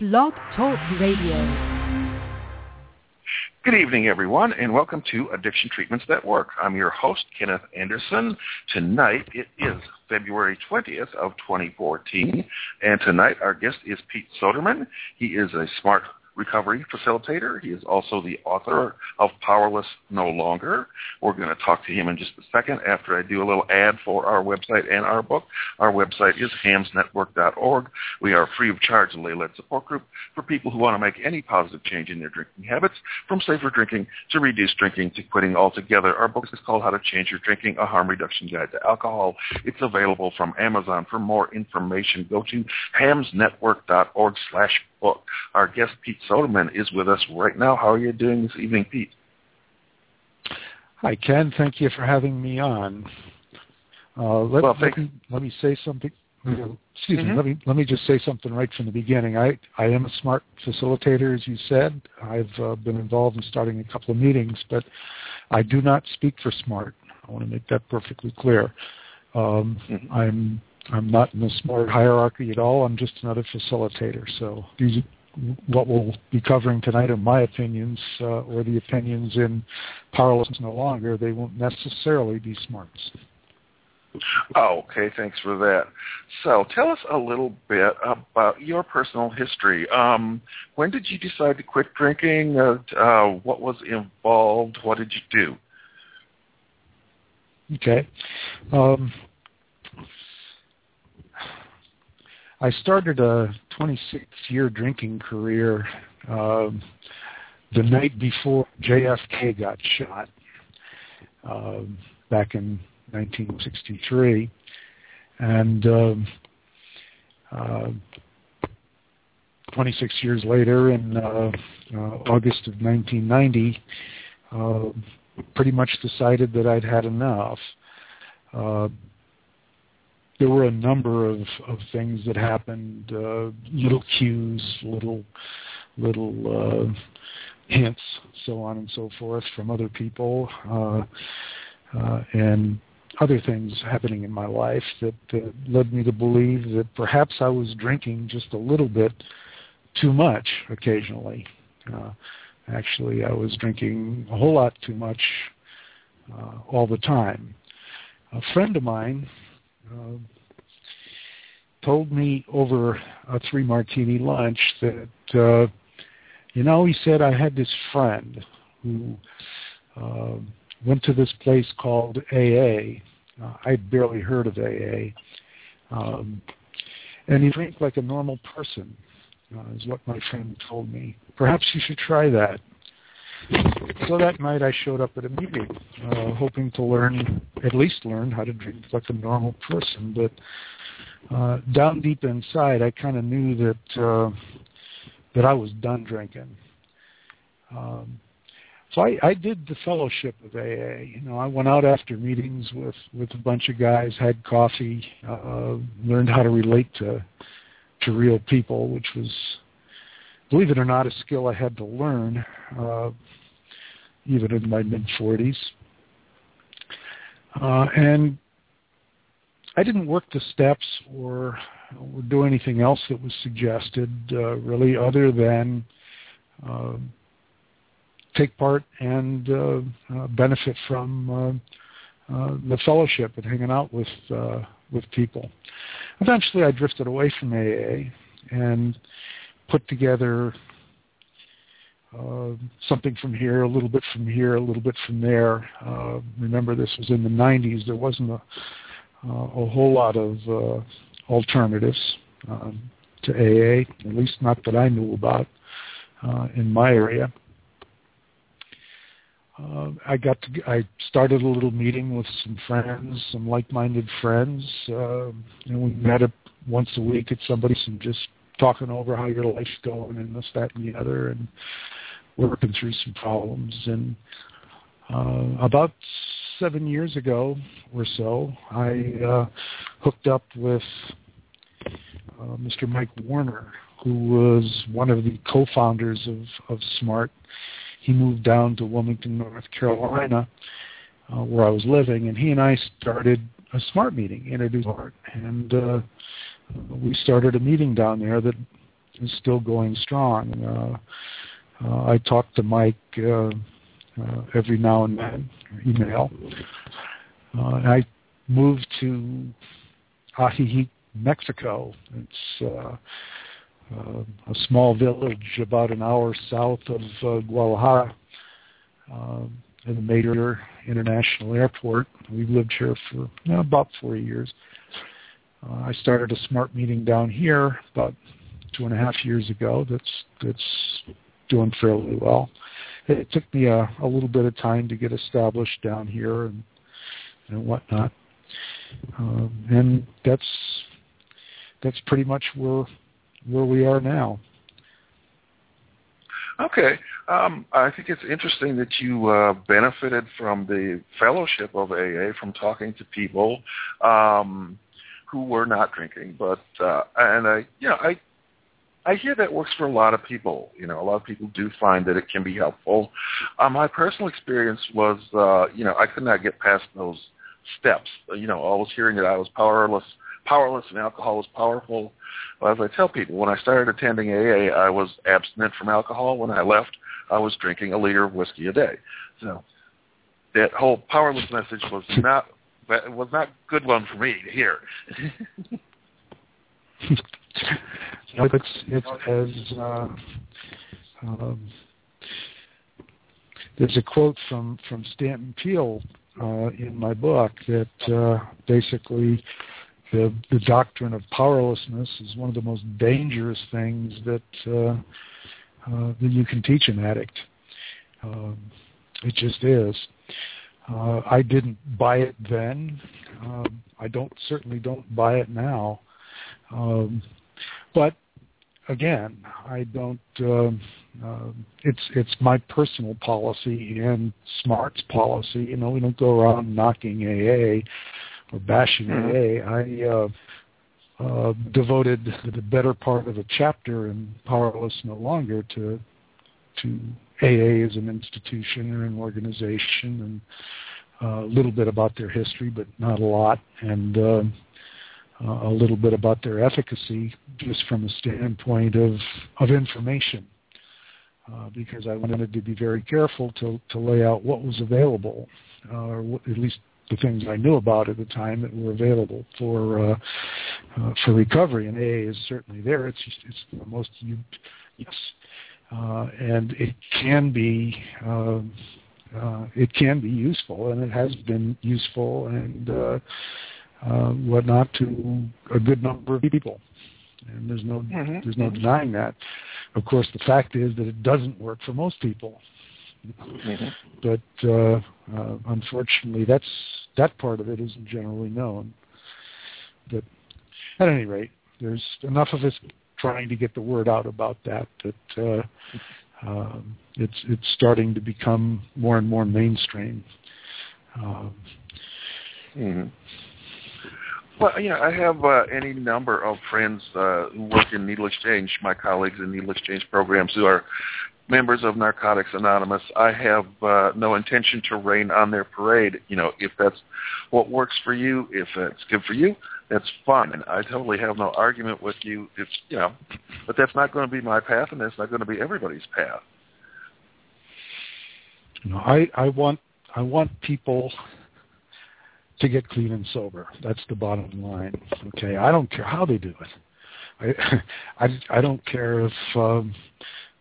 Blog Talk Radio. Good evening, everyone, and welcome to Addiction Treatments That Work. I'm your host, Kenneth Anderson. Tonight it is February 20th of 2014, and tonight our guest is Pete Soderman. He is a smart recovery facilitator. He is also the author of Powerless No Longer. We're going to talk to him in just a second after I do a little ad for our website and our book. Our website is hamsnetwork.org. We are a free of charge lay-led support group for people who want to make any positive change in their drinking habits, from safer drinking to reduced drinking to quitting altogether. Our book is called How to Change Your Drinking, a harm reduction guide to alcohol. It's available from Amazon. For more information, go to hamsnetwork.org slash book. Our guest, Pete Soderman, is with us right now. How are you doing this evening, Pete? Hi, Ken. Thank you for having me on. Uh, let, well, let, me, let me say something. Excuse mm-hmm. me. Let me let me just say something right from the beginning. I I am a smart facilitator, as you said. I've uh, been involved in starting a couple of meetings, but I do not speak for smart. I want to make that perfectly clear. Um, mm-hmm. I'm I'm not in the smart hierarchy at all. I'm just another facilitator. So these, what we'll be covering tonight are my opinions uh, or the opinions in Powerless No Longer. They won't necessarily be smarts. Oh, okay. Thanks for that. So tell us a little bit about your personal history. Um, when did you decide to quit drinking? Uh, uh, what was involved? What did you do? Okay. Um, I started a 26-year drinking career uh, the night before JFK got shot uh, back in 1963, and um, uh, 26 years later, in uh, uh, August of 1990, uh, pretty much decided that I'd had enough. There were a number of, of things that happened, uh, little cues, little little uh, hints, so on and so forth from other people, uh, uh, and other things happening in my life that led me to believe that perhaps I was drinking just a little bit too much occasionally. Uh, actually, I was drinking a whole lot too much uh, all the time. A friend of mine told me over a three martini lunch that uh, you know he said I had this friend who uh, went to this place called AA. Uh, I'd barely heard of AA, um, and he drank like a normal person, uh, is what my friend told me. Perhaps you should try that. So that night I showed up at a meeting, uh, hoping to learn, at least learn how to drink like a normal person. But uh, down deep inside, I kind of knew that uh, that I was done drinking. Um, so I, I did the fellowship of AA. You know, I went out after meetings with with a bunch of guys, had coffee, uh, learned how to relate to to real people, which was believe it or not, a skill I had to learn, uh, even in my mid 40s. Uh, and I didn't work the steps or, or do anything else that was suggested, uh, really, other than uh, take part and uh, uh, benefit from uh, uh, the fellowship and hanging out with uh, with people. Eventually, I drifted away from AA and put together uh, something from here, a little bit from here, a little bit from there. Uh, remember, this was in the 90s. There wasn't a, uh, a whole lot of uh, alternatives um, to AA, at least not that I knew about uh, in my area. Uh, I got to. I started a little meeting with some friends, some like-minded friends, and we met up once a week at somebody's and just talking over how your life's going and this, that, and the other, and working through some problems. And uh, about seven years ago or so, I uh, hooked up with uh, Mr. Mike Warner, who was one of the co-founders of, of SMART. He moved down to Wilmington, North Carolina, uh, where I was living, and he and I started a SMART meeting, introduced SMART, and uh, we started a meeting down there that is still going strong. Uh, uh, I talk to Mike uh, every now and then, email. Uh, I moved to Ajijic, Mexico. It's a small village about an hour south of Guadalajara, uh, in the major international airport. We've lived here for you know, about four years. Uh, I started a smart meeting down here about two and a half years ago. That's that's doing fairly well. It took me a, a little bit of time to get established down here and and whatnot. Um, and that's that's pretty much where where we are now. Okay. Um, I think it's interesting that you uh, benefited from the fellowship of AA from talking to people um, who were not drinking, but uh, and I, you know, I I hear that works for a lot of people. You know, a lot of people do find that it can be helpful. Uh, my personal experience was, uh, you know, I could not get past those steps. You know, always hearing that I was powerless, powerless, and alcohol was powerful. Well, as I tell people, when I started attending AA, I was abstinent from alcohol. When I left, I was drinking a liter of whiskey a day. So that whole powerless message was not was not a good one for me to hear. no, it's it's as uh, um, there's a quote from from Stanton Peele uh, in my book that uh, basically the the doctrine of powerlessness is one of the most dangerous things that uh, uh, that you can teach an addict. Um, it just is. Uh, I didn't buy it then. Um, I don't certainly don't buy it now. Um, but again, I don't. Uh, uh, it's it's my personal policy and Smart's policy. You know, we don't go around knocking AA or bashing mm-hmm. AA. I uh, uh, devoted the better part of a chapter in Powerless No Longer to to AA as an institution or an organization, and uh, a little bit about their history, but not a lot, and uh, uh, a little bit about their efficacy, just from a standpoint of of information. Uh, because I wanted to be very careful to to lay out what was available, uh, or what, at least the things I knew about at the time that were available for uh, uh, for recovery, and AA is certainly there. It's just, it's the most yes, and it can be uh, uh, it can be useful, and it has been useful and uh, uh, whatnot to a good number of people. And there's no mm-hmm. there's no denying that. Of course, the fact is that it doesn't work for most people. Mm-hmm. But uh, uh, unfortunately, that's that part of it isn't generally known. But at any rate, there's enough of us trying to get the word out about that that uh, um, it's it's starting to become more and more mainstream. Um, mm-hmm. Well, you know, I have uh, any number of friends uh, who work in needle exchange, my colleagues in needle exchange programs who are members of Narcotics Anonymous. I have uh, no intention to rain on their parade. You know, if that's what works for you, if it's good for you, that's fine. I totally have no argument with you. It's you know, but that's not going to be my path, and that's not going to be everybody's path. You know, I I want I want people to get clean and sober. That's the bottom line. Okay, I don't care how they do it. I I, I don't care if um,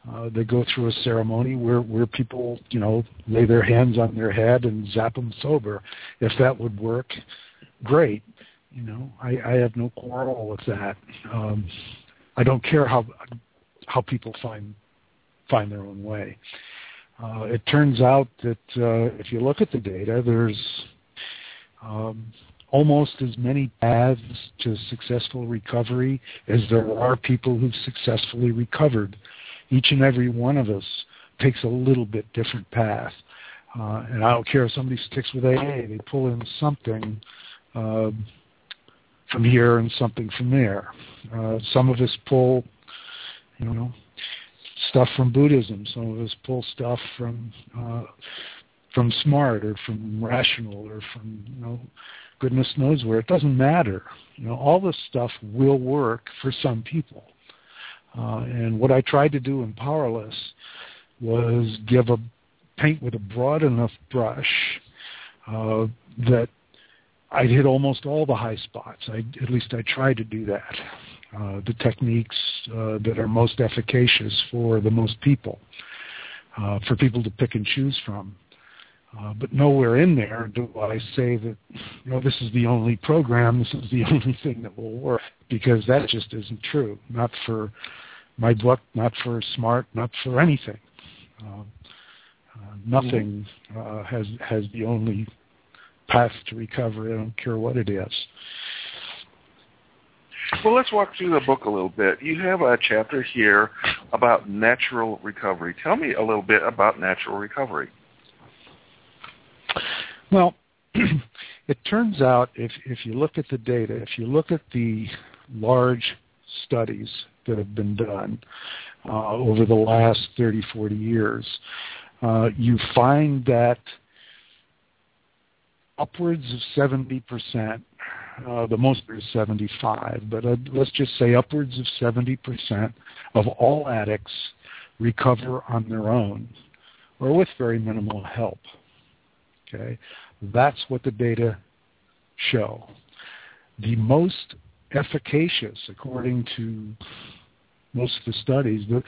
uh, they go through a ceremony where where people you know lay their hands on their head and zap them sober. If that would work, great. You know, I, I have no quarrel with that. Um, I don't care how how people find find their own way. Uh, it turns out that uh, if you look at the data, there's um, almost as many paths to successful recovery as there are people who've successfully recovered. Each and every one of us takes a little bit different path. Uh, and I don't care if somebody sticks with AA, they pull in something uh, from here and something from there. Uh, some of us pull, you know, stuff from Buddhism. Some of us pull stuff from uh, from smart or from rational or from you know goodness knows where. It doesn't matter. You know, all this stuff will work for some people. Uh, and what I tried to do in Powerless was give a paint with a broad enough brush uh, that I'd hit almost all the high spots. I, at least I tried to do that. Uh, the techniques uh, that are most efficacious for the most people, uh, for people to pick and choose from. Uh, but nowhere in there do I say that, you know, this is the only program, this is the only thing that will work, because that just isn't true. Not for my book, not for smart, not for anything. Uh, uh, nothing uh, has has the only path to recovery. I don't care what it is. Well, let's walk through the book a little bit. You have a chapter here about natural recovery. Tell me a little bit about natural recovery. Well, it turns out if, if you look at the data, if you look at the large studies that have been done uh, over the last 30, 40 years, uh, you find that upwards of 70%, uh, the most is 75, but uh, let's just say upwards of 70% of all addicts recover on their own or with very minimal help. Okay, that's what the data show. The most efficacious, according to most of the studies, the,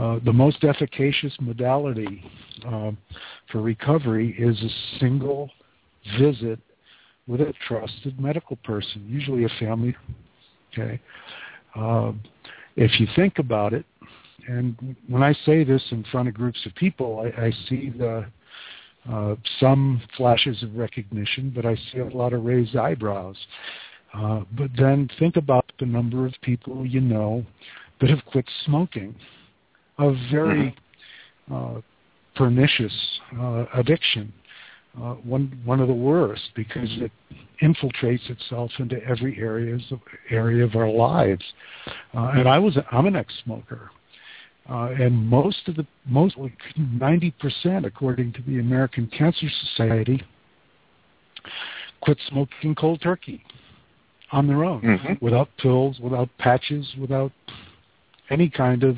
uh, the most efficacious modality uh, for recovery is a single visit with a trusted medical person, usually a family. Okay, uh, if you think about it, and when I say this in front of groups of people, I, I see the uh, some flashes of recognition, but I see a lot of raised eyebrows. Uh, but then think about the number of people you know that have quit smoking, a very mm-hmm. uh, pernicious uh, addiction, uh, one one of the worst because it infiltrates itself into every areas of, area of our lives. Uh, and I was I'm an ex-smoker. Uh, and most of the most like 90% according to the American Cancer Society quit smoking cold turkey on their own mm-hmm. without pills, without patches, without any kind of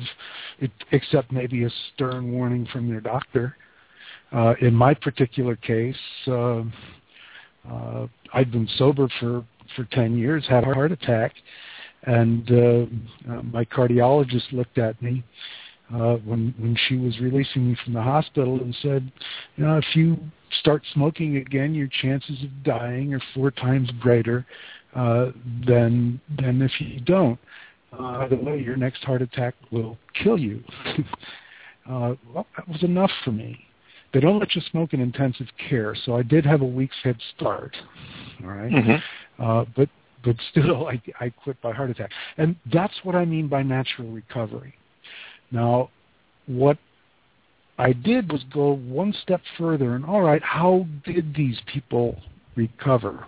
except maybe a stern warning from their doctor. Uh, in my particular case, uh, uh, I'd been sober for for 10 years, had a heart attack, and my cardiologist looked at me uh, when when she was releasing me from the hospital and said, you know, if you start smoking again, your chances of dying are four times greater uh, than than if you don't. Uh, by the way, your next heart attack will kill you. uh, well, that was enough for me. They don't let you smoke in intensive care, so I did have a week's head start. All right? mm-hmm. uh, but but still, I, I quit by heart attack. And that's what I mean by natural recovery. Now, what I did was go one step further and, all right, how did these people recover?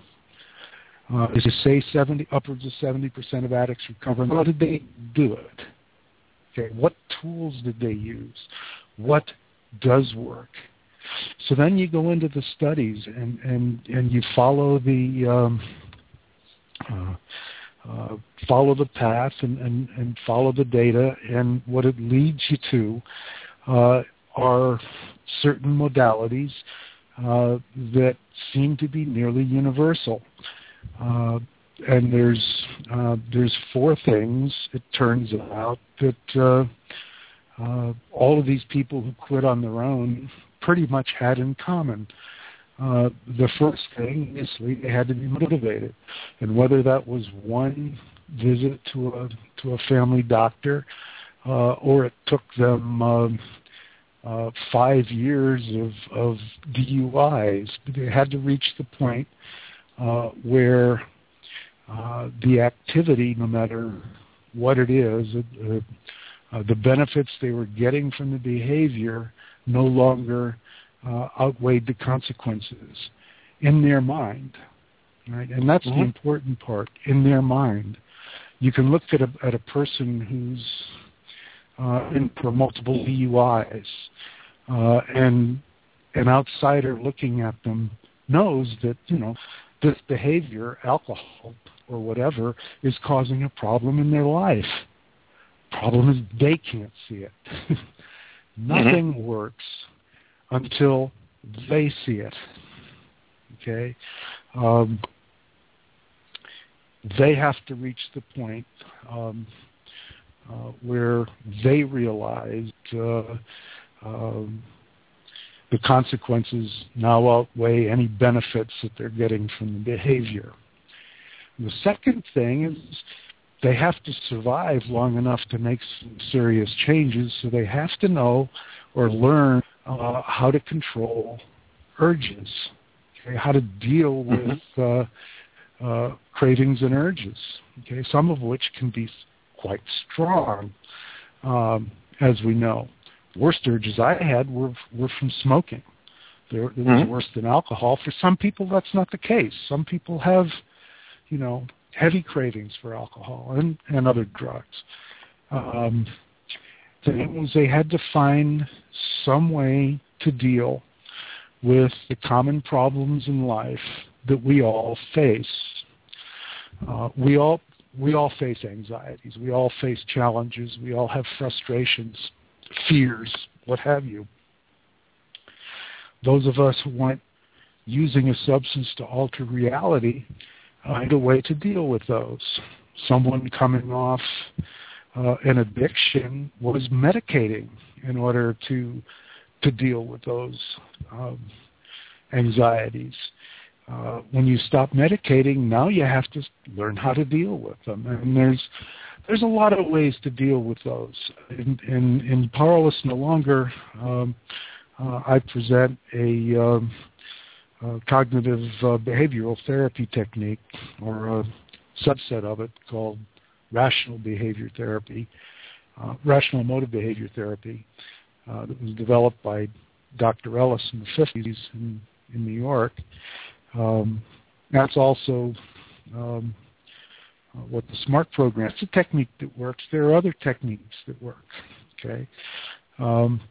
Uh, is it say 70, upwards of 70% of addicts recover? How did they do it? Okay, what tools did they use? What does work? So then you go into the studies and, and, and you follow the um, uh, uh, follow the path and, and, and follow the data, and what it leads you to uh, are certain modalities uh, that seem to be nearly universal. Uh, and there's uh, there's four things. It turns out that uh, uh, all of these people who quit on their own pretty much had in common. Uh, the first thing, obviously, they had to be motivated, and whether that was one visit to a to a family doctor, uh, or it took them um, uh, five years of of DUIs, they had to reach the point uh, where uh, the activity, no matter what it is, uh, uh, the benefits they were getting from the behavior no longer uh, outweighed the consequences in their mind. Right? And that's mm-hmm. the important part, in their mind. You can look at a, at a person who's uh, in for multiple DUIs, uh, and an outsider looking at them knows that, you know, this behavior, alcohol or whatever, is causing a problem in their life. problem is they can't see it. Nothing mm-hmm. works until they see it. Okay? Um, they have to reach the point um, uh, where they realize uh, um, the consequences now outweigh any benefits that they're getting from the behavior. The second thing is they have to survive long enough to make some serious changes, so they have to know or learn uh, how to control urges, okay, how to deal mm-hmm. with uh, uh, cravings and urges, okay, some of which can be quite strong, um, as we know. Worst urges I had were were from smoking. They're, they're mm-hmm. worse than alcohol. For some people, that's not the case. Some people have, you know, heavy cravings for alcohol and, and other drugs. Um, they had to find some way to deal with the common problems in life that we all face. Uh, we all we all face anxieties. We all face challenges. We all have frustrations, fears, what have you. Those of us who want using a substance to alter reality find a way to deal with those. Someone coming off uh, an addiction was medicating in order to to deal with those um, anxieties. Uh, when you stop medicating, now you have to learn how to deal with them, and there's there's a lot of ways to deal with those. In in, in Powerless No Longer, um, uh, I present a um, uh, cognitive uh, behavioral therapy technique or a subset of it called rational behavior therapy, uh, rational emotive behavior therapy uh, that was developed by Dr. Ellis in the 50s in, in New York. Um, that's also um, uh, what the SMART program. It's a technique that works. There are other techniques that work. Okay, um,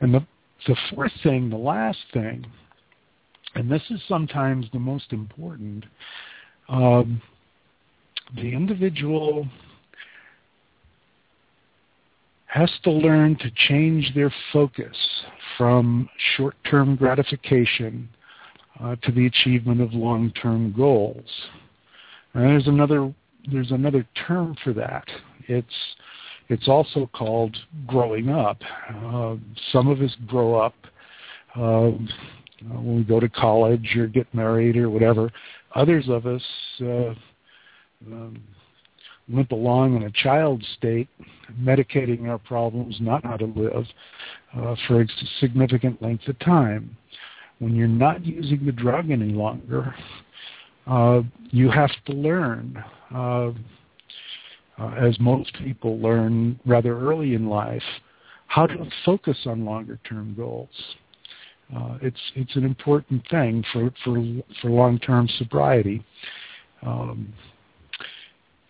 and the the fourth thing, the last thing, and this is sometimes the most important, um, the individual has to learn to change their focus from short-term gratification uh, to the achievement of long-term goals. And there's another there's another term for that. It's it's also called growing up. Uh, some of us grow up uh, uh, when we go to college or get married or whatever. Others of us uh, um, limp along in a child state, medicating our problems, not how to live, uh, for a significant length of time. When you're not using the drug any longer, uh, you have to learn, uh, uh, as most people learn rather early in life, how to focus on longer term goals. Uh, it's it's an important thing for for for long term sobriety. Um,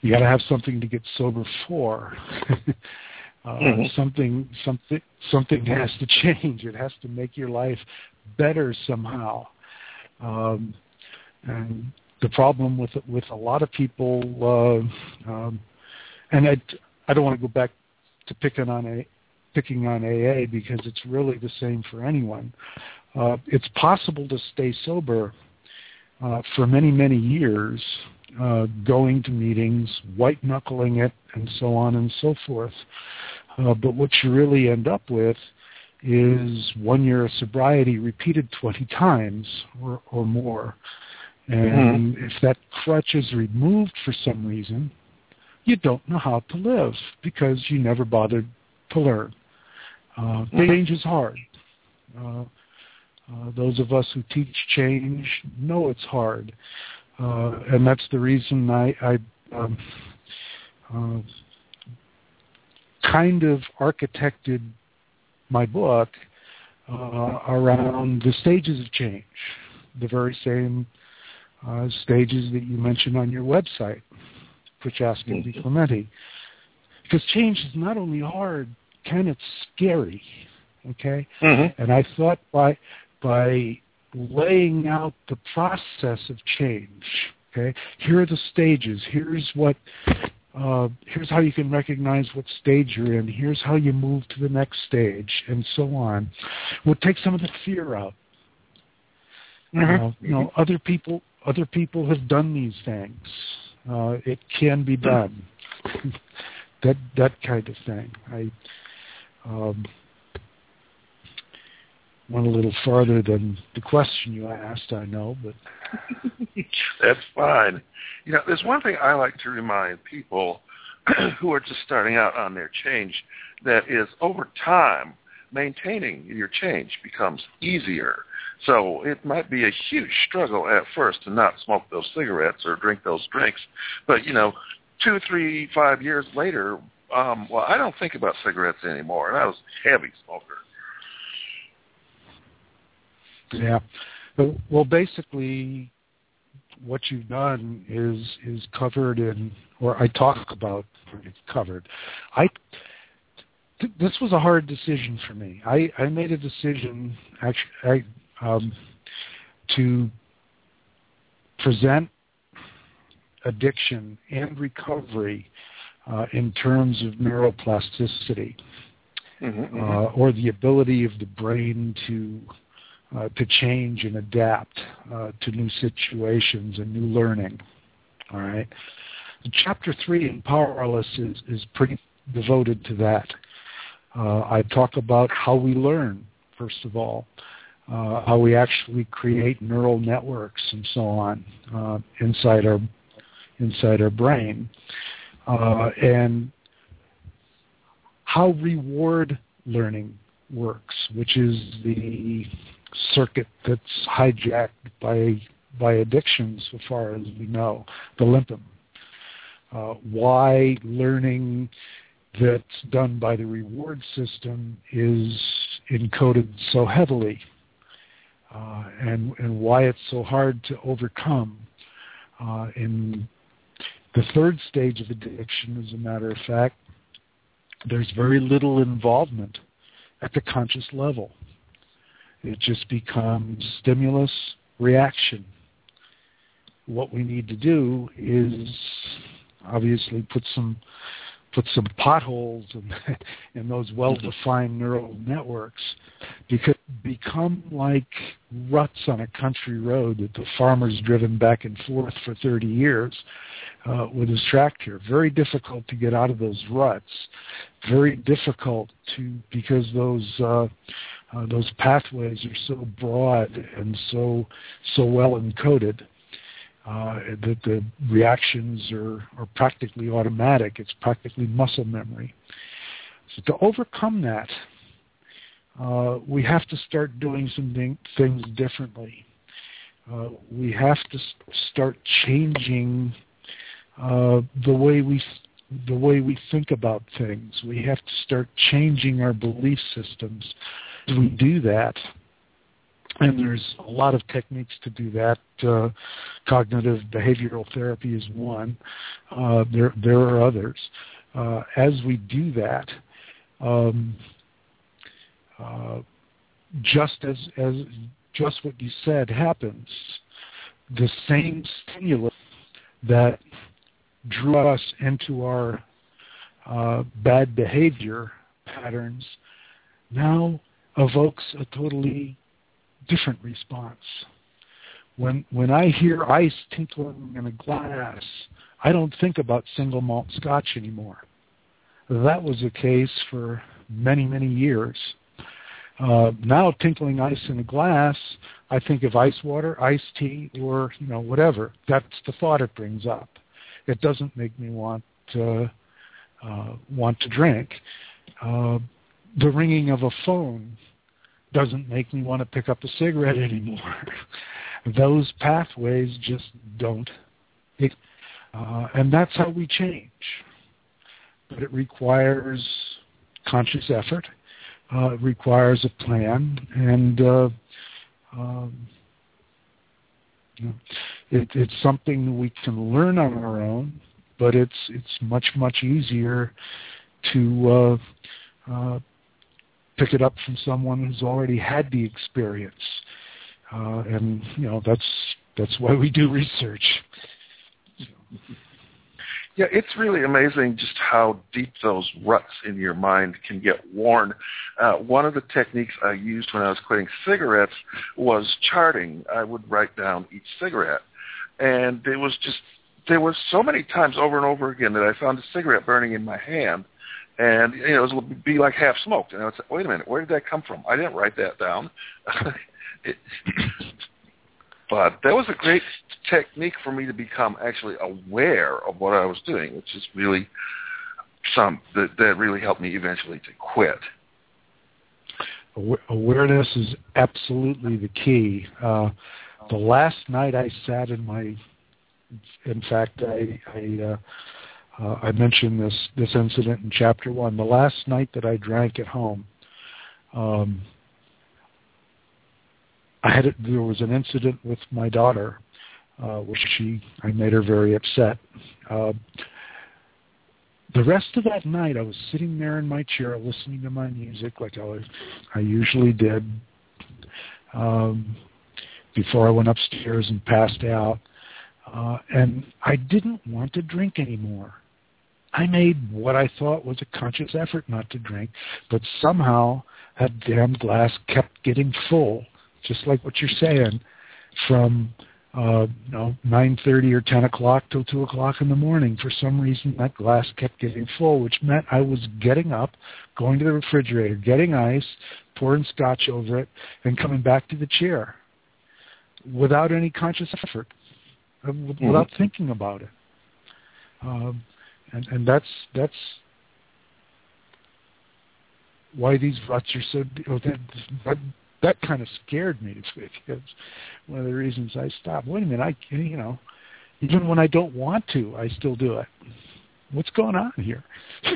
you got to have something to get sober for. uh, mm-hmm. Something something something has to change. It has to make your life better somehow. Um, and the problem with with a lot of people, uh, um, and I I don't want to go back to picking on a picking on AA because it's really the same for anyone. Uh, it's possible to stay sober uh, for many, many years, uh, going to meetings, white knuckling it, and so on and so forth. Uh, but what you really end up with is one year of sobriety repeated 20 times or, or more. And mm-hmm. if that crutch is removed for some reason, you don't know how to live because you never bothered to learn. Uh, mm-hmm. change is hard. Uh, uh, those of us who teach change know it's hard, uh, and that's the reason I, I um, uh, kind of architected my book uh, around the stages of change, the very same uh, stages that you mentioned on your website, which, Prochaska DiClemente. Because change is not only hard, Ken, it's scary. Okay, mm-hmm. and I thought by by laying out the process of change. Okay, here are the stages. Here's what uh, here's how you can recognize what stage you're in. Here's how you move to the next stage, and so on. We'll take some of the fear out. Mm-hmm. Uh, you know, other people other people have done these things. Uh, it can be done. that that kind of thing. I um, went a little farther than the question you asked. I know, but that's fine. You know, there's one thing I like to remind people who are just starting out on their change that is over time maintaining your change becomes easier. So it might be a huge struggle at first to not smoke those cigarettes or drink those drinks, but you know, two, three, five years later, um, well, I don't think about cigarettes anymore, and I was a heavy smoker. Yeah. Well, basically, what you've done is is covered in, or I talk about covered. I th- this was a hard decision for me. I I made a decision actually I, um, to present addiction and recovery uh, in terms of neuroplasticity mm-hmm, mm-hmm. Uh, or the ability of the brain to uh, to change and adapt uh, to new situations and new learning. All right. Chapter three in Powerless is, is pretty devoted to that. Uh, I talk about how we learn, first of all, uh, how we actually create neural networks and so on uh, inside our inside our brain, uh, and how reward learning works, which is the circuit that's hijacked by by addiction so far as we know, the limpum. Uh, why learning that's done by the reward system is encoded so heavily uh, and, and why it's so hard to overcome. Uh, in the third stage of addiction, as a matter of fact, there's very little involvement at the conscious level. It just becomes stimulus reaction. What we need to do is obviously put some put some potholes in, in those well-defined neural networks because become like ruts on a country road that the farmer's driven back and forth for 30 years uh, with his tractor. Very difficult to get out of those ruts. Very difficult to because those uh, uh, those pathways are so broad and so so well encoded uh, that the reactions are, are practically automatic. It's practically muscle memory. So to overcome that, uh, we have to start doing some thing, things differently. Uh, we have to start changing uh, the way we the way we think about things. We have to start changing our belief systems we do that, and there's a lot of techniques to do that. Uh, cognitive behavioral therapy is one. Uh, there there are others. Uh, as we do that, um, uh, just as as just what you said happens, the same stimulus that drew us into our uh, bad behavior patterns now evokes a totally different response. When when I hear ice tinkling in a glass, I don't think about single malt scotch anymore. That was the case for many many years. Uh, now tinkling ice in a glass, I think of ice water, iced tea, or you know whatever. That's the thought it brings up. It doesn't make me want uh, uh, want to drink. Uh, the ringing of a phone doesn't make me want to pick up a cigarette anymore. Those pathways just don't. It, uh, and that's how we change. But it requires conscious effort. Uh, it requires a plan, and uh, um, it, it's something we can learn on our own. But it's it's much much easier to uh, uh, pick it up from someone who's already had the experience. Uh, and you know that's that's why we do research. Yeah, it's really amazing just how deep those ruts in your mind can get worn. Uh, one of the techniques I used when I was quitting cigarettes was charting. I would write down each cigarette. And it was just, there was so many times over and over again that I found a cigarette burning in my hand. And, you know, it would be like half smoked. And I would say, wait a minute, where did that come from? I didn't write that down. it, but that was a great technique for me to become actually aware of what I was doing, which is really some that, that really helped me eventually to quit. Awareness is absolutely the key. Uh, the last night I sat in my, in fact, I I, uh, uh, I mentioned this this incident in chapter one. The last night that I drank at home, um, I had there was an incident with my daughter, uh, which she I made her very upset. Uh, the rest of that night, I was sitting there in my chair listening to my music like I, I usually did. Um, before I went upstairs and passed out, uh, and I didn't want to drink anymore. I made what I thought was a conscious effort not to drink, but somehow that damn glass kept getting full just like what you're saying, from uh, you know, 9.30 or 10 o'clock till 2 o'clock in the morning. For some reason, that glass kept getting full, which meant I was getting up, going to the refrigerator, getting ice, pouring scotch over it, and coming back to the chair without any conscious effort, uh, mm-hmm. without mm-hmm. thinking about it. Um, and, and that's that's why these ruts are so. That, kind of scared me because one of the reasons I stopped. Wait a minute, I you know, even when I don't want to, I still do it. What's going on here? uh,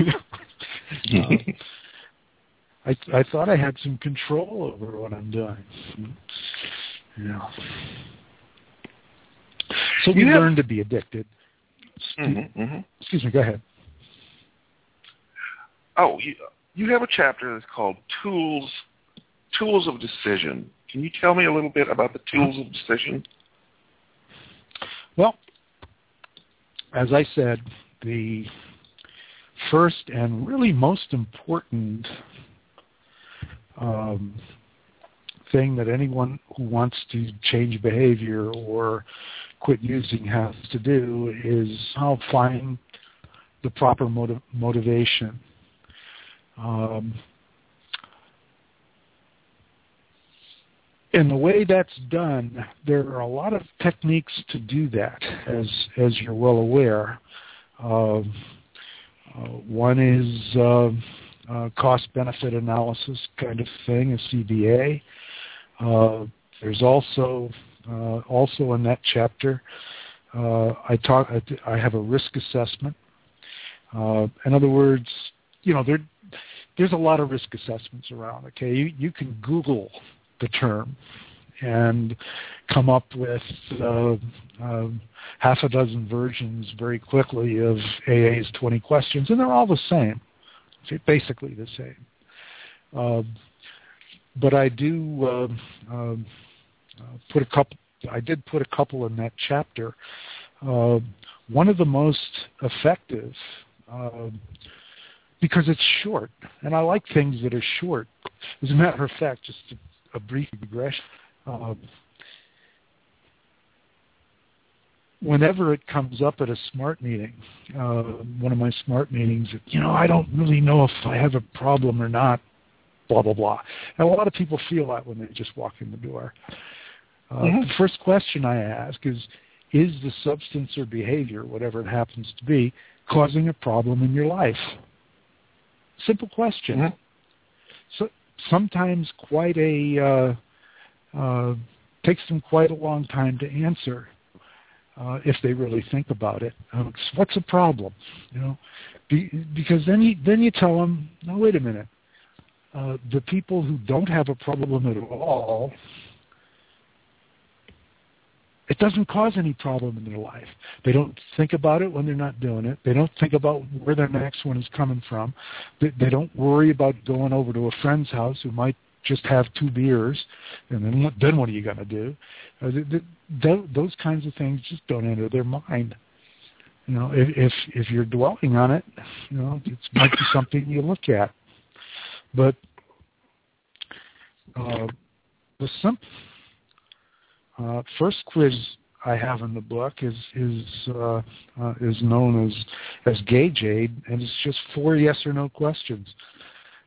I I thought I had some control over what I'm doing. Yeah. So we yeah. learn to be addicted. Mm-hmm, mm-hmm. Excuse me. Go ahead. Oh, you, you have a chapter that's called "Tools tools of decision. Can you tell me a little bit about the tools of decision? Well, as I said, the first and really most important um, thing that anyone who wants to change behavior or quit using has to do is how find the proper motiv- motivation. Um, and the way that's done, there are a lot of techniques to do that, as as you're well aware. Uh, uh, one is uh, uh cost-benefit analysis kind of thing, a CBA. Uh, there's also uh, also in that chapter, I talk. I have a risk assessment. in other words, you know, there there's a lot of risk assessments around. Okay, you you can Google the term and come up with uh, uh, half a dozen versions very quickly of AA's 20 questions, and they're all the same, basically the same. Uh, but I do um, put a couple. I did put a couple in that chapter. One of the most effective because it's short, and I like things that are short. As a matter of fact, just to a brief digression. Um, whenever it comes up at a smart meeting, uh, one of my smart meetings, you know, I don't really know if I have a problem or not, blah, blah, blah. And a lot of people feel that when they just walk in the door. Uh, mm-hmm. The first question I ask is, is the substance or behavior, whatever it happens to be, causing a problem in your life? Simple question. Mm-hmm. So sometimes quite a uh, uh, takes them quite a long time to answer uh, if they really think about it. Uh, what's the problem? You know, Be, because then you then you tell them, no, wait a minute. Uh, the people who don't have a problem at all it doesn't cause any problem in their life. They don't think about it when they're not doing it. They don't think about where their next one is coming from. They, they don't worry about going over to a friend's house who might just have two beers, and then then what are you going to do? Uh, those kinds of things just don't enter their mind. you know, if if, if you're dwelling on it, you know, it might be something you look at. But uh, the simp, uh, first quiz I have in the book is is uh, uh, is known as as CAGE-AID, and it's just four yes or no questions.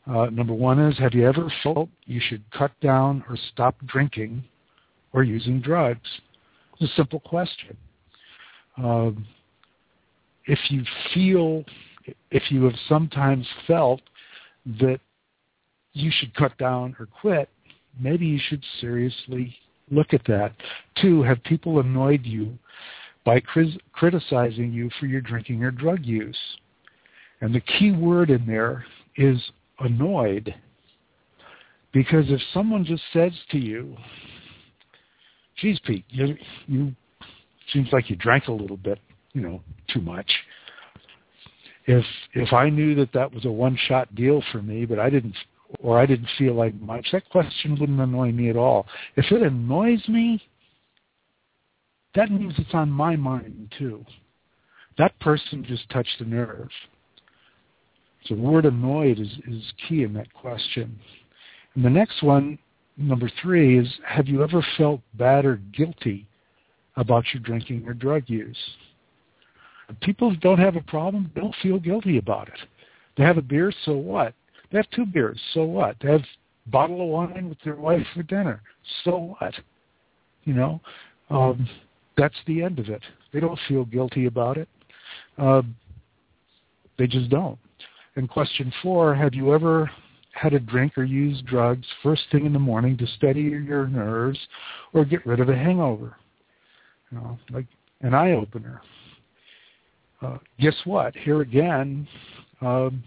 Uh, number one is, have you ever felt you should cut down or stop drinking or using drugs? It's a simple question. Um, if you feel, if you have sometimes felt that you should cut down or quit, maybe you should seriously look at that. Two, have people annoyed you by criticizing you for your drinking or drug use? And the key word in there is annoyed. Because if someone just says to you, geez, Pete, you, you seems like you drank a little bit, you know, too much. If if I knew that that was a one shot deal for me, but I didn't or I didn't feel like much, that question wouldn't annoy me at all. If it annoys me, that means it's on my mind too. That person just touched a nerve. So the word annoyed is, is key in that question. And the next one, number three, is have you ever felt bad or guilty about your drinking or drug use? People who don't have a problem don't feel guilty about it. They have a beer, so what? They have two beers, so what? They have a bottle of wine with their wife for dinner, so what? You know, um, that's the end of it. They don't feel guilty about it. Uh, they just don't. And question four, have you ever had a drink or used drugs first thing in the morning to steady your nerves or get rid of a hangover? You know, like an eye opener. Uh, guess what? Here again, um,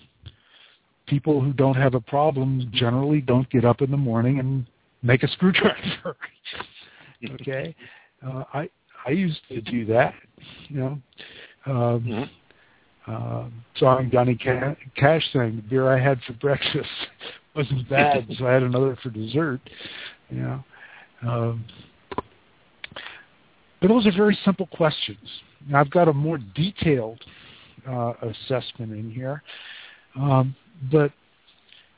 people who don't have a problem generally don't get up in the morning and make a screwdriver. okay, uh, I I used to do that. You know, um, mm-hmm. uh, song Johnny Cash saying the beer I had for breakfast wasn't bad, so I had another for dessert. You know. Um, but those are very simple questions. Now, I've got a more detailed uh, assessment in here, um, but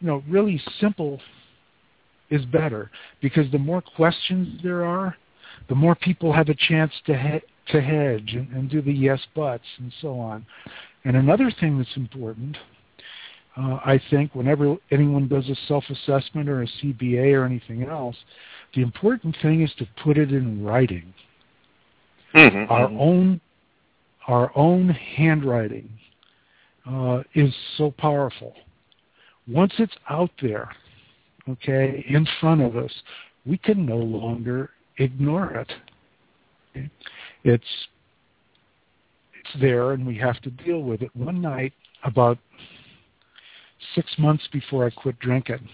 you know, really simple is better because the more questions there are, the more people have a chance to he- to hedge and, and, do the yes buts and so on. And another thing that's important, uh, I think, whenever anyone does a self-assessment or a CBA or anything else, the important thing is to put it in writing. Mm-hmm. Our own our own handwriting uh, is so powerful. Once it's out there, okay, in front of us, we can no longer ignore it. Okay? It's it's there, and we have to deal with it. One night, about six months before I quit drinking,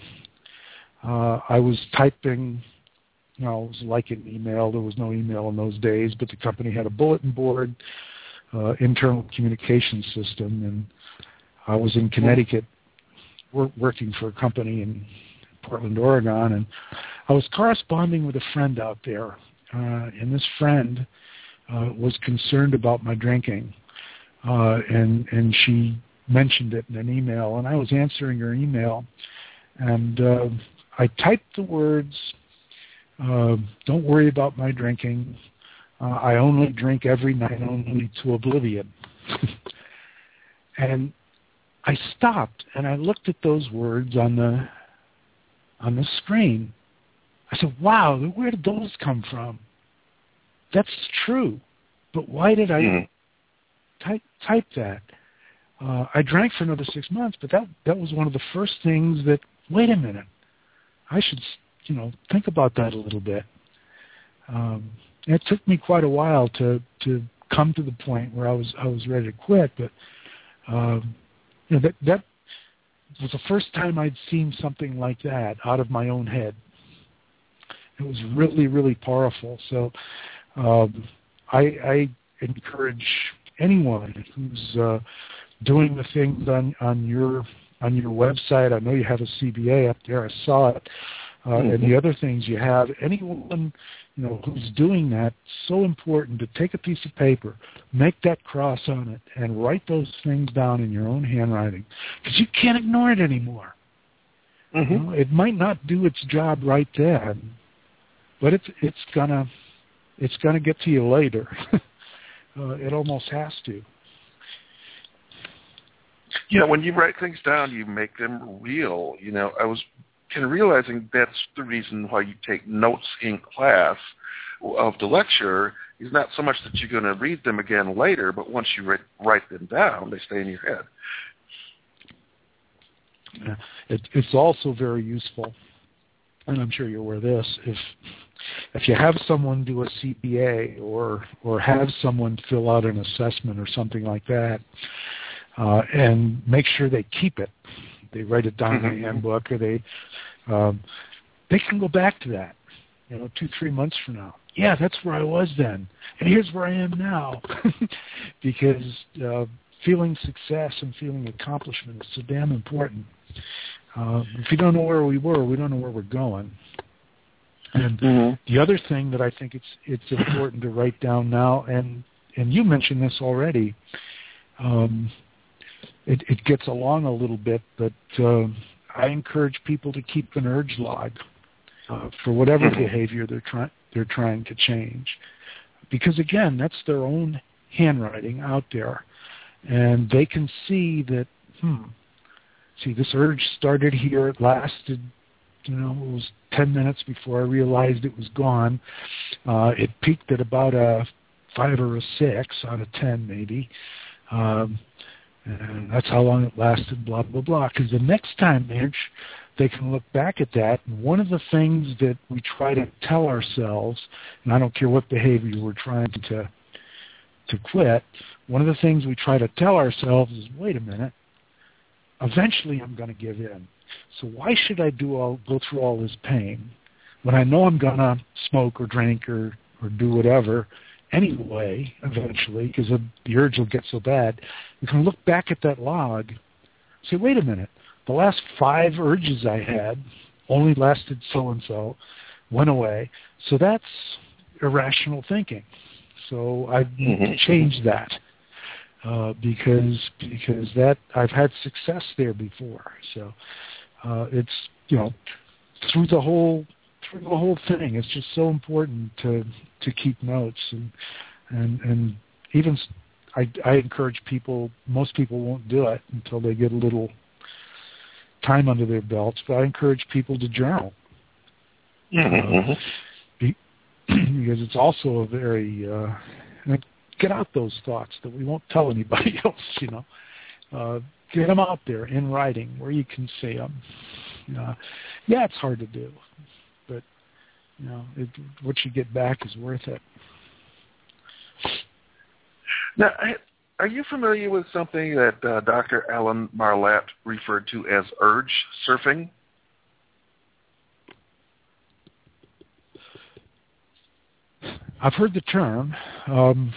uh, I was typing you know, it was like an email. There was no email in those days, but the company had a bulletin board, uh, internal communication system, and I was in Connecticut wor- working for a company in Portland, Oregon, and I was corresponding with a friend out there, uh, and this friend uh, was concerned about my drinking, uh, and and she mentioned it in an email, and I was answering her email, and uh, I typed the words uh, don't worry about my drinking. Uh, I only drink every night, only to oblivion. and I stopped and I looked at those words on the on the screen. I said, "Wow, where did those come from?" That's true, but why did I mm-hmm. type type that? Uh, I drank for another six months, but that that was one of the first things that. Wait a minute, I should you know, think about that a little bit. Um, it took me quite a while to to come to the point where I was I was ready to quit, but um, you know that that was the first time I'd seen something like that out of my own head. It was really really powerful. So um, I, I encourage anyone who's uh, doing the things on on your on your website. I know you have a CBA up there. I saw it. Uh, mm-hmm. and the other things you have. Anyone you know who's doing that, so important to take a piece of paper, make that cross on it, and write those things down in your own handwriting because you can't ignore it anymore. Mm-hmm. You know, it might not do its job right then, but it's it's gonna it's gonna get to you later. uh, it almost has to. You know, when you write things down, you make them real. You know, I was of realizing that's the reason why you take notes in class of the lecture is not so much that you're going to read them again later, but once you write, write them down, they stay in your head. It, it's also very useful, and I'm sure you're aware of this. If if you have someone do a CBA or or have someone fill out an assessment or something like that, uh, and make sure they keep it, they write it down mm-hmm. in the handbook, or they um, they can go back to that, you know, two three months from now. Yeah, that's where I was then, and here's where I am now, because uh, feeling success and feeling accomplishment is so damn important. Uh, if we don't know where we were, we don't know where we're going. And mm-hmm. the other thing that I think it's it's important to write down now, and and you mentioned this already. Um, it, it gets along a little bit, but uh, I encourage people to keep an urge log uh, for whatever mm-hmm. behavior they're trying they're trying to change, because again, that's their own handwriting out there, and they can see that. Hmm, see, this urge started here. It lasted you know, it was 10 minutes before I realized it was gone. Uh, it peaked at about a five or a six out of 10 maybe. Um, and that's how long it lasted, blah, blah, blah. Because the next time they, they can look back at that. And one of the things that we try to tell ourselves, and I don't care what behavior we're trying to to quit, one of the things we try to tell ourselves is, wait a minute, eventually I'm going to give in. So why should I do all go through all this pain when I know I'm gonna smoke or drink or or do whatever anyway eventually because the urge will get so bad. You can look back at that log, say, wait a minute, the last five urges I had only lasted so and so, went away. So that's irrational thinking. So I've mm-hmm. changed that uh, because because that I've had success there before. So uh, it's you know through the whole through the whole thing. It's just so important to to keep notes and and and even I, I encourage people. Most people won't do it until they get a little time under their belts, but I encourage people to journal. Mm-hmm. Uh, be, because it's also a very uh, get out those thoughts that we won't tell anybody else. You know, uh, get them out there in writing where you can see them. Uh, yeah, it's hard to do, you know, it, what you get back is worth it. Now, are you familiar with something that uh, Dr. Alan Marlatt referred to as urge surfing? I've heard the term. Um,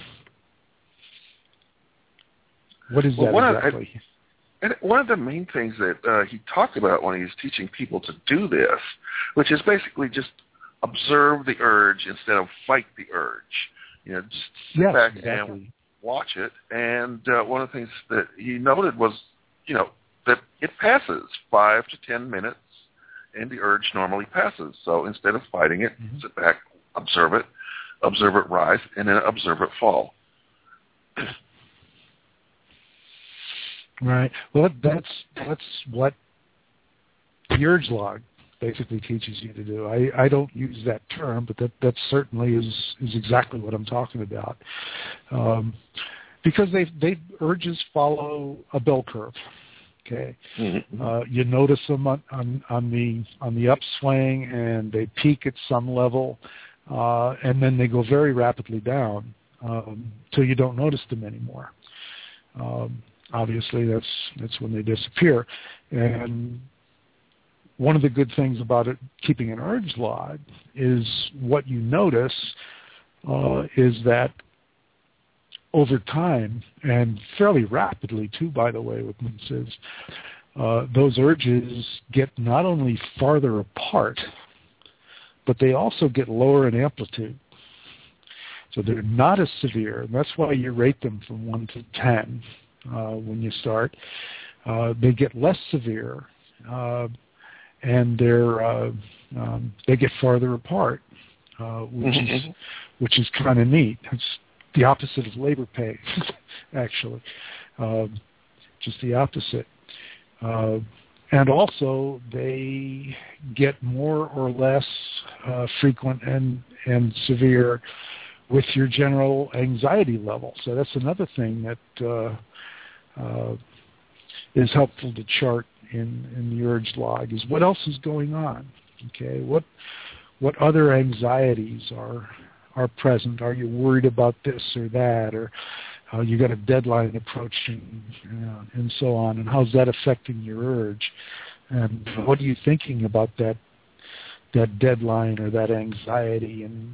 what is well, that exactly? Of, and one of the main things that uh, he talked about when he was teaching people to do this, which is basically just observe the urge instead of fight the urge. You know, just sit yes, back exactly. and watch it. And uh, one of the things that he noted was, you know, that it passes five to ten minutes, and the urge normally passes. So instead of fighting it, mm-hmm. sit back, observe it, observe it rise, and then observe it fall. Right. Well, that's that's what the urge log basically teaches you to do. I, I don't use that term, but that, that certainly is, is exactly what I'm talking about. Um, because they they urges follow a bell curve. Okay, mm-hmm. uh, you notice them on, on, on the on the upswing, and they peak at some level, uh, and then they go very rapidly down um, till you don't notice them anymore. Um, obviously that's that's when they disappear. And one of the good things about it, keeping an urge log is what you notice uh, is that over time and fairly rapidly too, by the way, with MNSAs, uh, those urges get not only farther apart but they also get lower in amplitude. So they're not as severe, and that's why you rate them from 1 to 10 uh, when you start. Uh, they get less severe, uh, and they're uh, um, they get farther apart, uh, which is Mm-hmm. which is kind of neat. It's the opposite of labor pay, actually, um, just the opposite. Uh, and also, they get more or less uh, frequent and and severe with your general anxiety level. So that's another thing that uh, uh, is helpful to chart in, in the urge log is what else is going on. Okay, what what other anxieties are are present? Are you worried about this or that, or uh, you got a deadline approaching, and so on? And how's that affecting your urge? And what are you thinking about that that deadline or that anxiety? And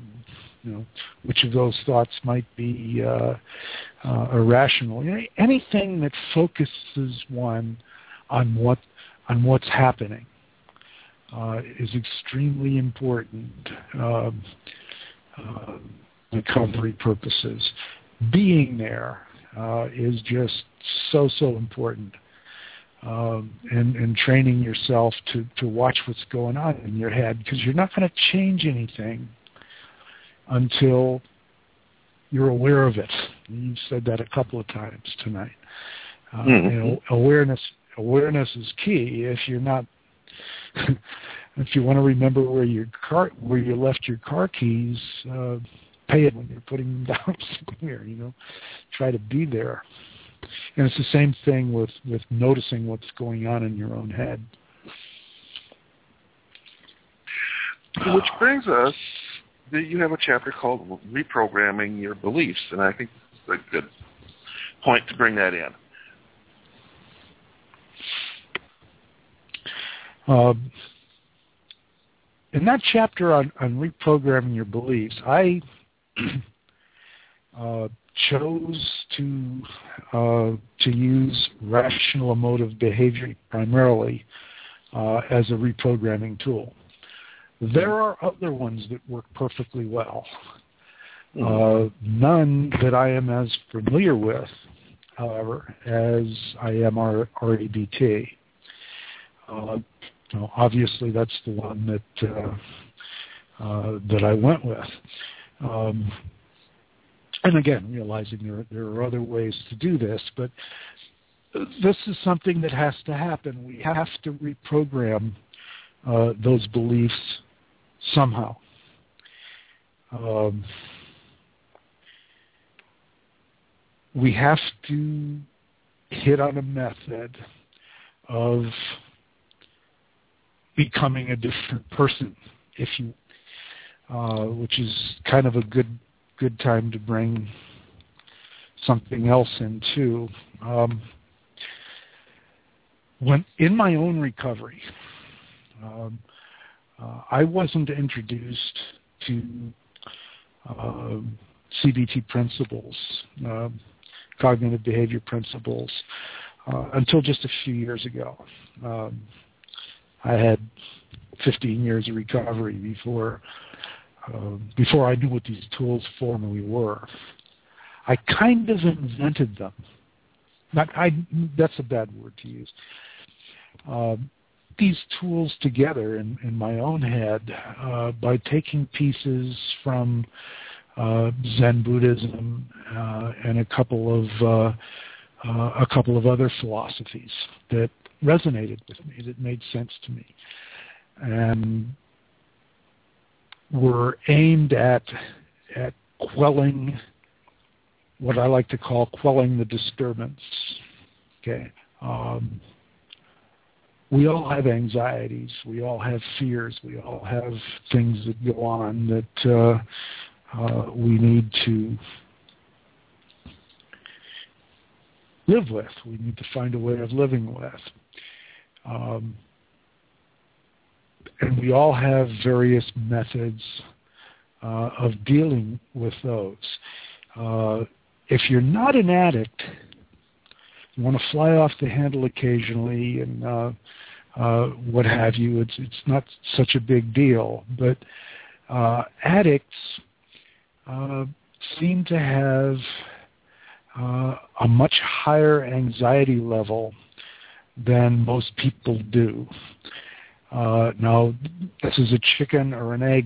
you know, which of those thoughts might be uh, uh, irrational? You know, anything that focuses one on what on what's happening uh, is extremely important. Um, uh, recovery purposes. Being there uh, is just so so important, um, and and training yourself to to watch what's going on in your head because you're not going to change anything until you're aware of it. You've said that a couple of times tonight. Uh, Mhm. You know, awareness awareness is key. If you're not if you want to remember where your car where you left your car keys, uh, pay it when you're putting them down somewhere. You know, try to be there. And it's the same thing with with noticing what's going on in your own head. Which brings us, that you have a chapter called Reprogramming Your Beliefs, and I think it's a good point to bring that in. Um, in that chapter on, on reprogramming your beliefs, I uh, chose to uh, to use rational emotive behavior primarily uh, as a reprogramming tool. There are other ones that work perfectly well. Uh, none that I am as familiar with, however, as I am our REBT. You know, obviously, that's the one that uh, uh, that I went with. Um, and again, realizing there there are other ways to do this, but this is something that has to happen. We have to reprogram uh, those beliefs somehow. Um, we have to hit on a method of becoming a different person, if you, uh, which is kind of a good good time to bring something else in too. Um, when in my own recovery, um, uh, I wasn't introduced to uh, CBT principles, uh, cognitive behavior principles, uh, until just a few years ago. Um, I had 15 years of recovery before uh, before I knew what these tools formally were. I kind of invented them. Not I. That's a bad word to use. Uh, these tools together in, in my own head uh, by taking pieces from uh, Zen Buddhism uh, and a couple of uh, uh, a couple of other philosophies that resonated with me, that made sense to me, and were aimed at at quelling what I like to call quelling the disturbance. Okay. Um, we all have anxieties. We all have fears. We all have things that go on that uh, uh, we need to live with. We need to find a way of living with. Um, and we all have various methods uh, of dealing with those. Uh, if you're not an addict, you want to fly off the handle occasionally and uh, uh, what have you. It's it's not such a big deal, but uh, addicts uh, seem to have uh, a much higher anxiety level than most people do. Uh, now, this is a chicken or an egg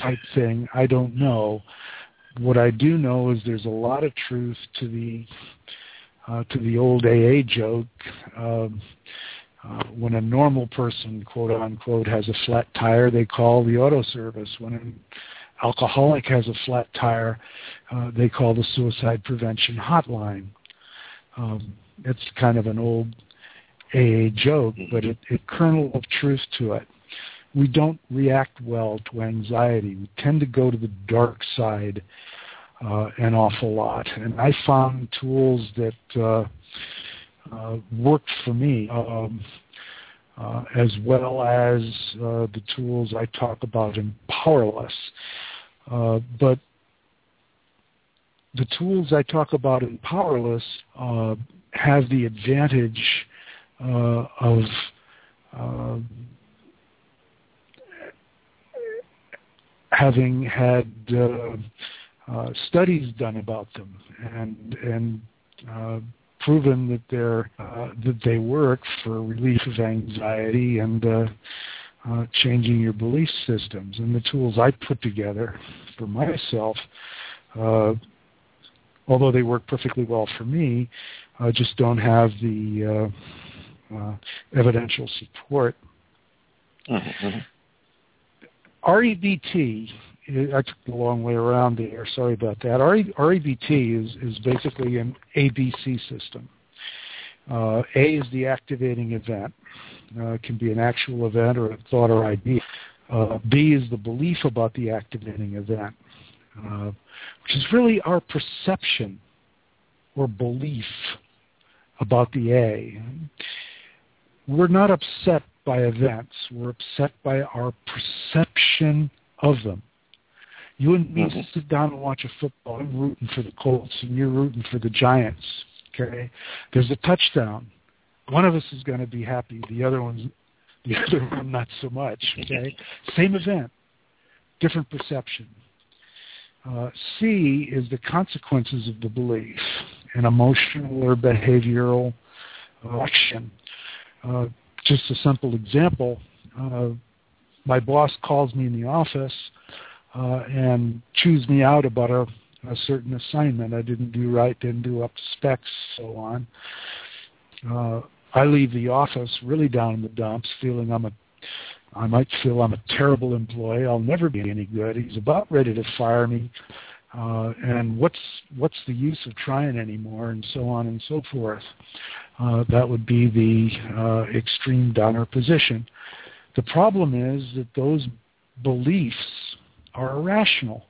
type thing. I don't know. What I do know is there's a lot of truth to the uh, to the old AA joke. Um, uh, when a normal person, quote unquote, has a flat tire, they call the auto service. When an alcoholic has a flat tire, uh, they call the suicide prevention hotline. Um, it's kind of an old AA joke, but it, it kernel of truth to it. We don't react well to anxiety. We tend to go to the dark side uh, an awful lot, and I found tools that uh, uh, worked for me. Um, uh, as well as uh, the tools I talk about in Powerless. Uh, but the tools I talk about in Powerless uh, have the advantage uh, of uh, having had studies done about them and and proven that they're uh, that they work for relief of anxiety and uh, uh, changing your belief systems. And the tools I put together for myself, uh, although they work perfectly well for me, uh, just don't have the uh, evidential support. Mm-hmm. REBT I took the long way around there. Sorry about that. REBT is, is basically an ABC system. Uh, a is the activating event. Uh, it can be an actual event or a thought or idea. Uh, B is the belief about the activating event, uh, which is really our perception or belief about the A. We're not upset by events. We're upset by our perception of them. You and me mm-hmm. sit down and watch a football. I'm rooting for the Colts, and you're rooting for the Giants. Okay, there's a touchdown. One of us is going to be happy. The other one's the other one not so much. Okay, same event, different perception. Uh, C is the consequences of the belief, an emotional or behavioral action. Uh, just a simple example. Uh, my boss calls me in the office uh, and chews me out about a, a certain assignment I didn't do right, didn't do up to specs, so on. Uh, I leave the office really down in the dumps, feeling I'm a I might feel I'm a terrible employee. I'll never be any good. He's about ready to fire me. Uh, and what's what's the use of trying anymore, and so on and so forth. Uh, that would be the uh, extreme downer position. The problem is that those beliefs are irrational.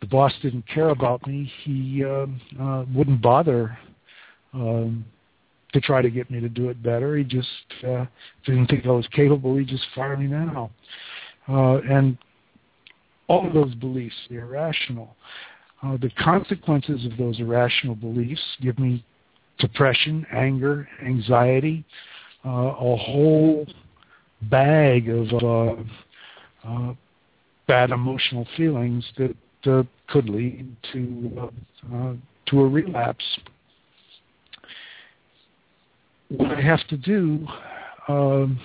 The boss didn't care about me. He uh, uh, wouldn't bother um, to try to get me to do it better. He just uh, didn't think I was capable. He just fired me now. Uh, and all of those beliefs, are irrational. Uh, the consequences of those irrational beliefs give me depression, anger, anxiety, uh, a whole bag of uh, uh, bad emotional feelings that uh, could lead to uh, to a relapse. What I have to do, um,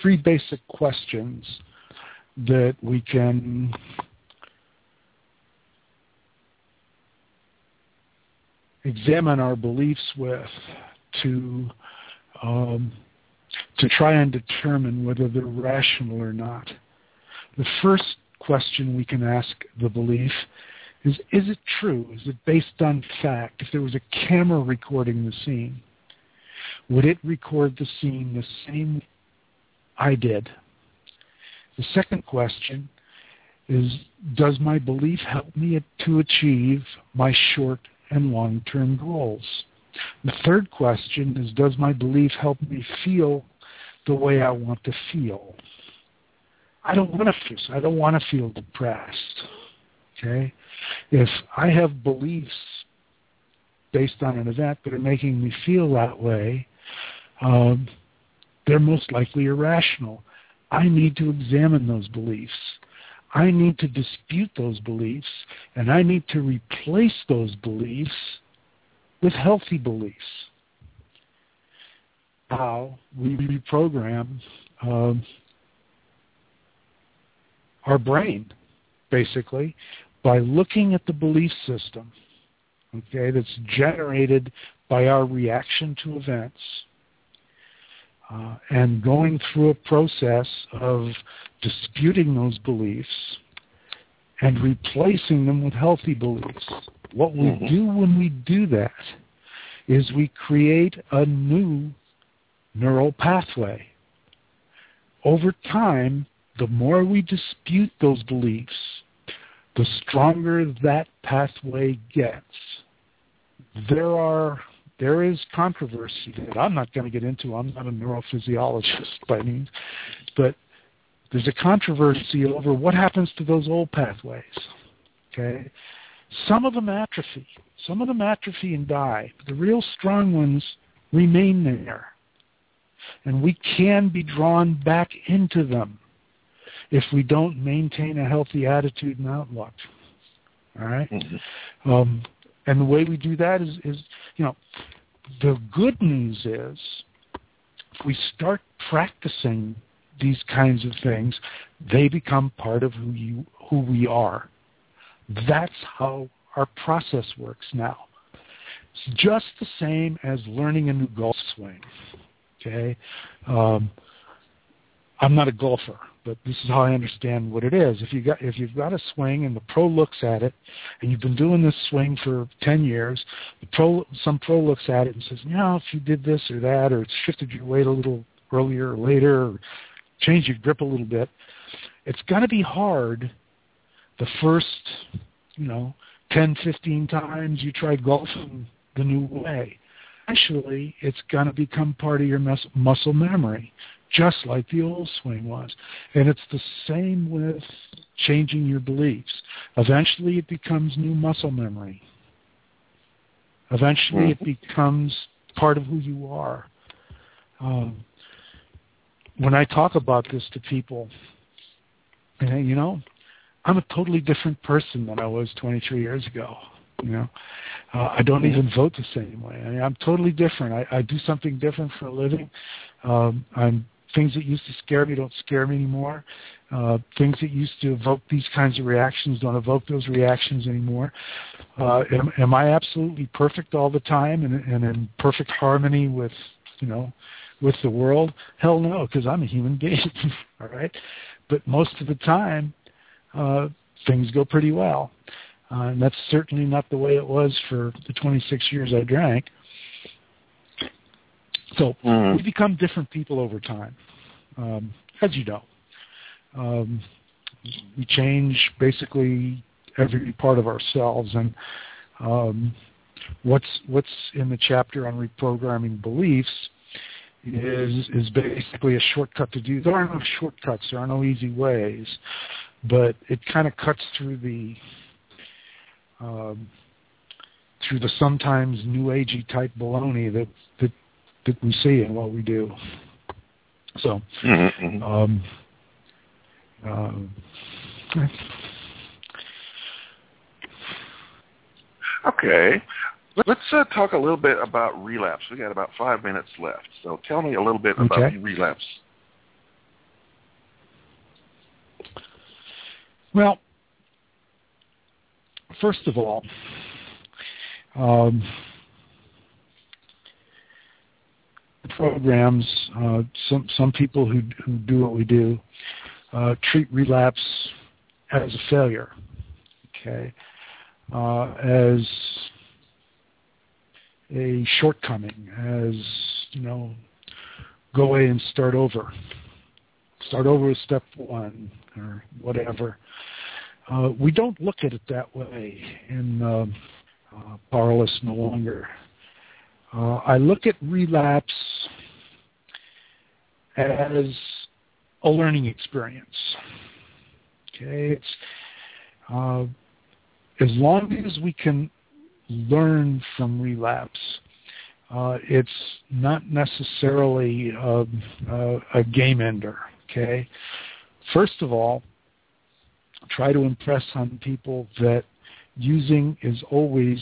three basic questions that we can examine our beliefs with to um, to try and determine whether they're rational or not. The first question we can ask the belief is, is it true? Is it based on fact? If there was a camera recording the scene, would it record the scene the same I did? The second question is, does my belief help me to achieve my short and long-term goals? The third question is, does my belief help me feel the way I want to feel? I don't want to feel. I don't want to feel depressed. Okay, if I have beliefs based on an event that are making me feel that way, um, they're most likely irrational. I need to examine those beliefs. I need to dispute those beliefs, and I need to replace those beliefs with healthy beliefs. How we reprogram um, our brain, basically, by looking at the belief system, okay, that's generated by our reaction to events, uh, and going through a process of disputing those beliefs and replacing them with healthy beliefs. What we mm-hmm. do when we do that is we create a new neural pathway. Over time, the more we dispute those beliefs, the stronger that pathway gets. There are there is controversy that I'm not going to get into. I'm not a neurophysiologist by means, but there's a controversy over what happens to those old pathways. Okay, some of them atrophy. Some of them atrophy and die. But the real strong ones remain there, and we can be drawn back into them if we don't maintain a healthy attitude and outlook. All right? mm-hmm. um, and the way we do that is, is, you know, the good news is if we start practicing these kinds of things, they become part of who you who we are. That's how our process works now. It's just the same as learning a new golf swing. Okay, um, I'm not a golfer but this is how I understand what it is. If you got if you've got a swing and the pro looks at it, and you've been doing this swing for ten years, the pro some pro looks at it and says, you if you did this or that, or shifted your weight a little earlier or later, or changed your grip a little bit, it's going to be hard the first, you know, 10, 15 times you try golfing the new way. Actually, it's going to become part of your mus- muscle memory just like the old swing was. And it's the same with changing your beliefs. Eventually it becomes new muscle memory. Eventually it mm-hmm. becomes part of who you are. Um, when I talk about this to people, and you know, I'm a totally different person than I was 23 years ago. You know, uh, I don't even vote the same way. I mean, I'm totally different. I, I do something different for a living. Um, I'm things that used to scare me don't scare me anymore. Uh, things that used to evoke these kinds of reactions don't evoke those reactions anymore. Uh, am, am I absolutely perfect all the time and, and in perfect harmony with, you know, with the world? Hell no, because I'm a human being. all right, but most of the time, uh, things go pretty well. Uh, and that's certainly not the way it was for the 26 years I drank. So mm. we become different people over time, um, as you know. Um, we change basically every part of ourselves, and um, what's what's in the chapter on reprogramming beliefs is is basically a shortcut to do. There are no shortcuts. There are no easy ways, but it kind of cuts through the um, through the sometimes new agey type baloney that that that we see in what we do. So, mm-hmm. mm-hmm. um, uh, okay. Let's uh, talk a little bit about relapse. We got about five minutes left, so tell me a little bit okay. about relapse. Well, first of all, um, programs, uh, some some people who who do what we do uh, treat relapse as a failure, okay, uh, as a shortcoming, as you know, go away and start over, start over with step one or whatever. Uh, we don't look at it that way in uh, uh, Powerless No Longer. Uh, I look at relapse as a learning experience. Okay, it's uh, as long as we can learn from relapse, uh, it's not necessarily a, a, a, game ender. Okay, first of all, try to impress on people that using is always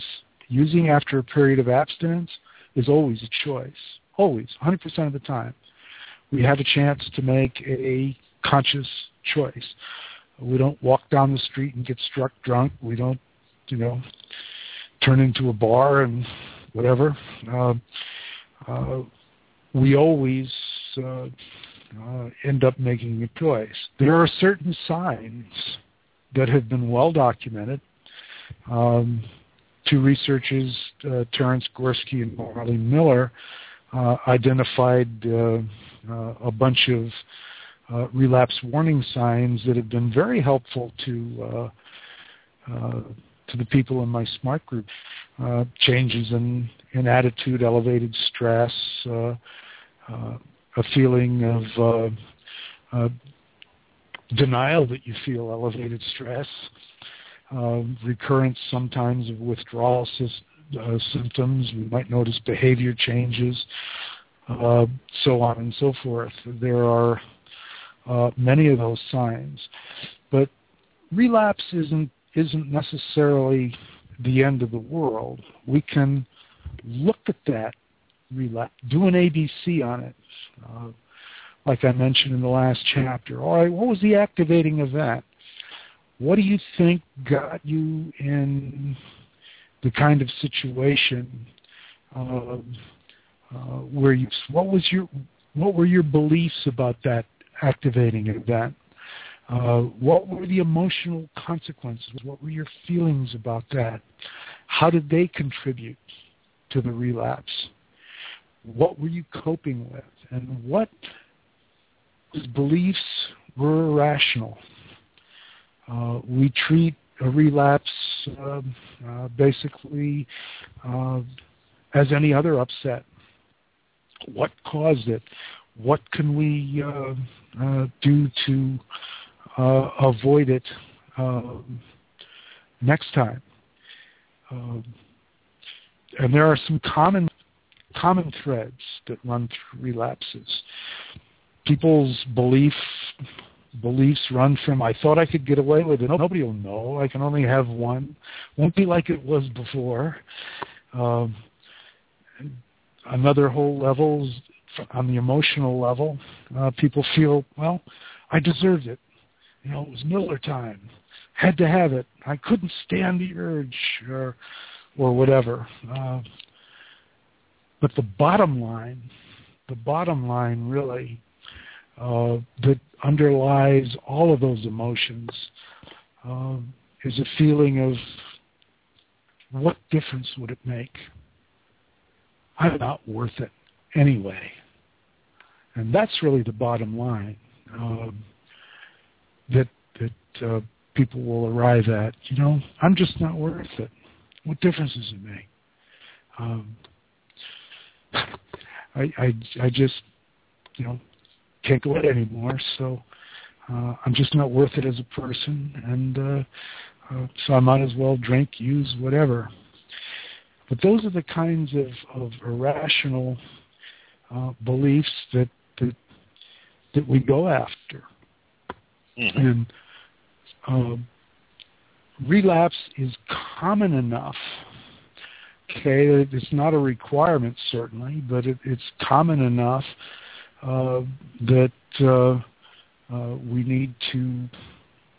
using after a period of abstinence is always a choice. Always, 100% of the time. We have a chance to make a conscious choice. We don't walk down the street and get struck drunk. We don't, you know, turn into a bar and whatever. Uh, uh, we always uh, uh, end up making a choice. There are certain signs that have been well documented. Um, two researchers, uh, Terence Gorski and Merlene Miller, uh, identified uh, uh, a bunch of uh, relapse warning signs that have been very helpful to to the people in my smart group. changes in, in attitude, elevated stress, a feeling of denial that you feel elevated stress, recurrence sometimes of withdrawal sy- uh, symptoms. We might notice behavior changes, uh, so on and so forth. There are uh, many of those signs, but relapse isn't isn't necessarily the end of the world. We can look at that relapse, do an ABC on it. Uh, like I mentioned in the last chapter. All right, what was the activating event? What do you think got you in the kind of situation uh, uh, where you? What was your? What were your beliefs about that activating event? Uh, what were the emotional consequences? What were your feelings about that? How did they contribute to the relapse? What were you coping with? And what beliefs were irrational. Uh, we treat a relapse uh, uh, basically uh, as any other upset. What caused it? What can we uh, uh, do to avoid it next time? and there are some common common threads that run through relapses people's belief beliefs run from I thought I could get away with it. Nobody will know. I can only have one. Won't be like it was before. Um, another whole levels on the emotional level, uh, people feel well. I deserved it. You know, it was Miller time. Had to have it. I couldn't stand the urge, or or whatever. Uh, but the bottom line, the bottom line really uh, that underlies all of those emotions uh, is a feeling of what difference would it make? I'm not worth it anyway. And that's really the bottom line um, that that uh, people will arrive at. You know, I'm just not worth it. What difference does it make? Um, I, I I just you know can't go out anymore. So uh, I'm just not worth it as a person, and uh, uh, so I might as well drink, use, whatever. But those are the kinds of, of irrational uh, beliefs that, that that we go after, mm-hmm. and uh, relapse is common enough. Okay, it's not a requirement certainly, but it, it's common enough that uh, uh, we need to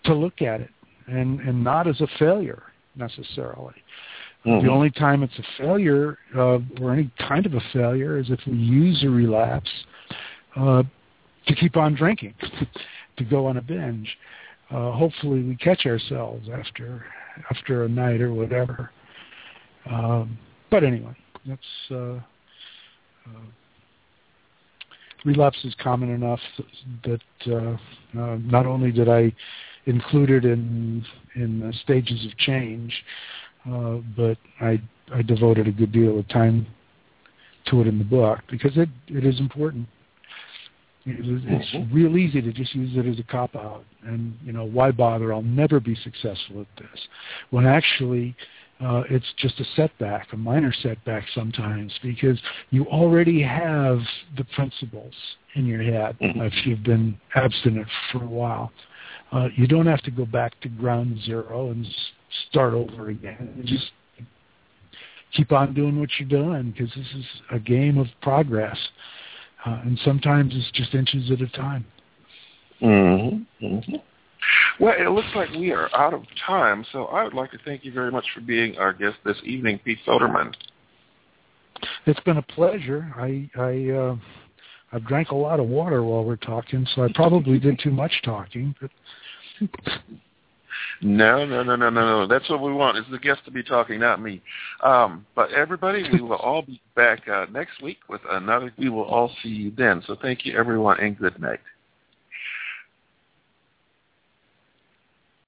to look at it and and not as a failure necessarily. Mm-hmm. The only time it's a failure uh, or any kind of a failure is if we use a relapse uh, to keep on drinking, to go on a binge. Uh, hopefully, we catch ourselves after after a night or whatever. Um, but anyway, that's uh, uh, relapse is common enough that uh, uh, not only did I include it in in stages of change, uh, but I I devoted a good deal of time to it in the book because it it is important. It's mm-hmm. real easy to just use it as a cop out, and you know why bother? I'll never be successful at this. When actually, uh, it's just a setback, a minor setback sometimes, because you already have the principles in your head mm-hmm. if you've been abstinent for a while. Uh, you don't have to go back to ground zero and start over again. You just keep on doing what you're doing because this is a game of progress, uh, and sometimes it's just inches at a time. Mm-hmm. Mm-hmm. Well, it looks like we are out of time, so I would like to thank you very much for being our guest this evening, Pete Soderman. It's been a pleasure. I I uh, I've drank a lot of water while we're talking, so I probably did too much talking. But no, no, no, no, no, no. That's what we want is the guest to be talking, not me. Um, but everybody, we will all be back uh, next week with another. We will all see you then. So thank you, everyone, and good night.